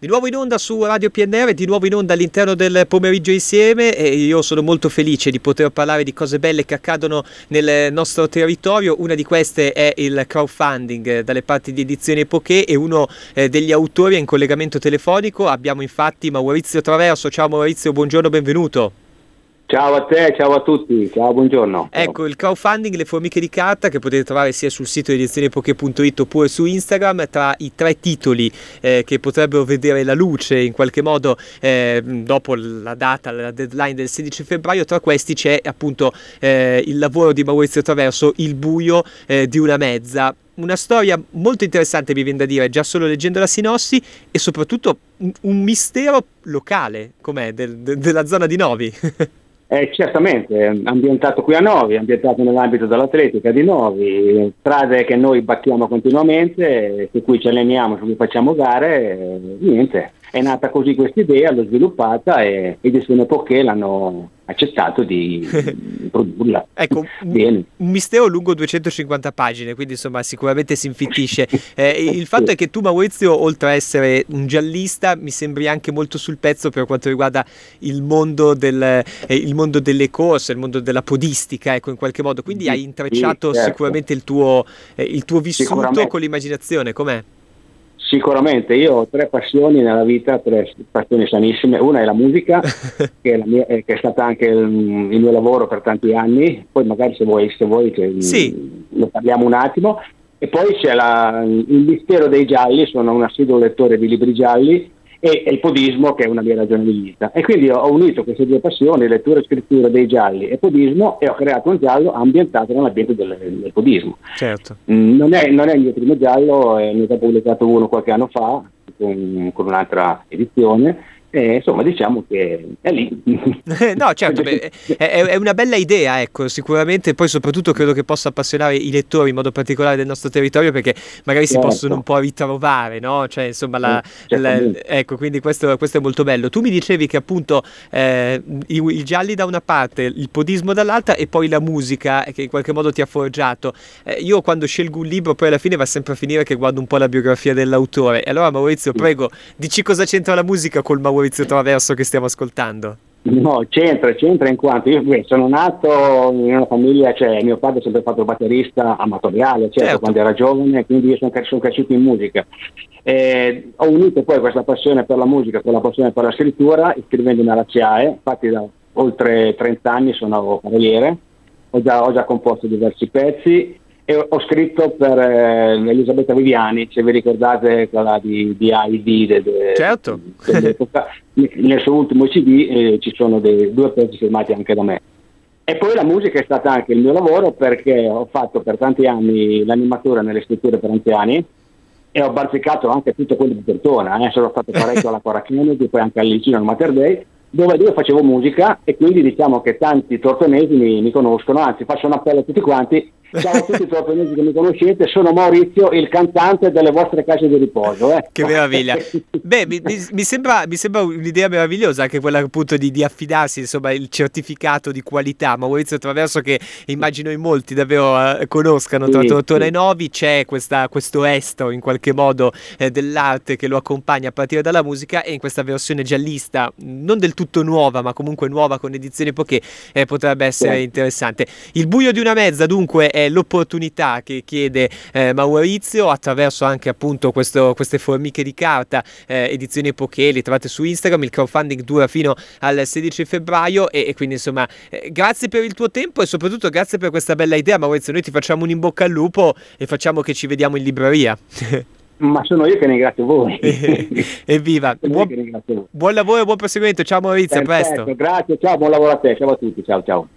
Di nuovo in onda su Radio PNR, di nuovo in onda all'interno del pomeriggio insieme e io sono molto felice di poter parlare di cose belle che accadono nel nostro territorio. Una di queste è il crowdfunding dalle parti di Edizioni Epoche e uno eh, degli autori è in collegamento telefonico. Abbiamo infatti Maurizio Traverso. Ciao Maurizio, buongiorno, benvenuto. Ciao a te, ciao a tutti, ciao, buongiorno. Ecco, il crowdfunding Le Formiche di Carta che potete trovare sia sul sito edizionepoche.it oppure su Instagram, tra i tre titoli eh, che potrebbero vedere la luce in qualche modo eh, dopo la data, la deadline del 16 febbraio, tra questi c'è appunto eh, il lavoro di Maurizio Traverso, Il buio eh, di una mezza una storia molto interessante, mi viene da dire, già solo leggendo la sinossi, e soprattutto un, un mistero locale, com'è, del, de, della zona di Novi. Eh, certamente, ambientato qui a Novi, ambientato nell'ambito dell'atletica di Novi, strade che noi battiamo continuamente, su cui ci alleniamo, su cui facciamo gare, niente, è nata così questa idea, l'ho sviluppata e, e Sune Poché l'hanno accettato di produrla. ecco, un, un mistero lungo 250 pagine, quindi insomma sicuramente si infittisce. Eh, il fatto è che tu Maurizio, oltre a essere un giallista, mi sembri anche molto sul pezzo per quanto riguarda il mondo, del, eh, il mondo delle corse, il mondo della podistica, ecco in qualche modo, quindi hai intrecciato sì, certo. sicuramente il tuo, eh, il tuo vissuto con l'immaginazione, com'è? Sicuramente, io ho tre passioni nella vita, tre passioni sanissime. Una è la musica, che, è, mia, che è, stata anche il, il, mio lavoro per tanti anni, poi magari se vuoi, se vuoi sì. ne parliamo un attimo. E poi c'è la, il mistero dei gialli, sono un assiduo lettore di libri gialli e, e, il podismo che è una mia ragione di vita. E quindi ho unito queste due passioni, lettura e scrittura dei gialli e podismo e ho creato un giallo ambientato nell'ambiente del, del podismo. Certo. Mm, non, è, non, è, il mio primo giallo, eh, ne ho pubblicato uno qualche anno fa con, con un'altra edizione eh, insomma, diciamo che è lì. no, certo, beh, è, è, una bella idea, ecco, sicuramente. Poi, soprattutto, credo che possa appassionare i lettori in modo particolare del nostro territorio perché magari certo. si possono un po' ritrovare, no? Cioè, insomma, la, la, ecco, quindi questo, questo, è molto bello. Tu mi dicevi che appunto eh, i, i, gialli da una parte, il podismo dall'altra e poi la musica che in qualche modo ti ha forgiato. Eh, io quando scelgo un libro, poi alla fine va sempre a finire che guardo un po' la biografia dell'autore. E allora, Maurizio, prego, dici cosa c'entra la musica col Maurizio. Maurizio Traverso che stiamo ascoltando? No, c'entra, c'entra in quanto io beh, sono nato in una famiglia, cioè mio padre ha sempre fatto batterista amatoriale, certo, certo. quando era giovane, quindi io sono, sono cresciuto in musica. Eh, ho unito poi questa passione per la musica con la passione per la scrittura, iscrivendomi alla CIAE, infatti da oltre 30 anni sono carriere, ho già, ho già composto diversi pezzi e ho scritto per eh, Elisabetta Viviani, se vi ricordate quella di, di AID. De, de, certo. De, nel suo ultimo CD eh, ci sono dei, due pezzi firmati anche da me. E poi la musica è stata anche il mio lavoro perché ho fatto per tanti anni l'animatore nelle strutture per anziani e ho bazzicato anche tutto quello di Tortona, eh. sono stato parecchio alla Cora Kennedy, poi anche al Licino al Mater Day, dove io facevo musica e quindi diciamo che tanti tortonesi mi, mi conoscono, anzi faccio un appello a tutti quanti Ciao a tutti i tortonesi che mi conoscete, sono Maurizio, il cantante delle vostre case di riposo. Eh. Che meraviglia! Beh, mi, mi, sembra, mi, sembra, un'idea meravigliosa anche quella appunto di, di, affidarsi, insomma, il certificato di qualità. Maurizio attraverso che immagino in molti davvero eh, conoscano tra sì, Tortona sì. e Novi, c'è questa, questo estro in qualche modo eh, dell'arte che lo accompagna a partire dalla musica e in questa versione giallista, non del tutto nuova, ma comunque nuova con edizioni poche, eh, potrebbe essere sì. interessante. Il buio di una mezza dunque è è l'opportunità che chiede eh, Maurizio attraverso anche appunto questo, queste formiche di carta, eh, edizioni epoche, li trovate su Instagram, il crowdfunding dura fino al 16 febbraio e, e quindi insomma eh, grazie per il tuo tempo e soprattutto grazie per questa bella idea Maurizio, noi ti facciamo un in bocca al lupo e facciamo che ci vediamo in libreria. Ma sono io che ringrazio voi. Evviva! Buon, buon lavoro e buon proseguimento. Ciao Maurizio, Perfetto, a presto. Grazie, ciao, buon lavoro a te. Ciao a tutti. Ciao, ciao.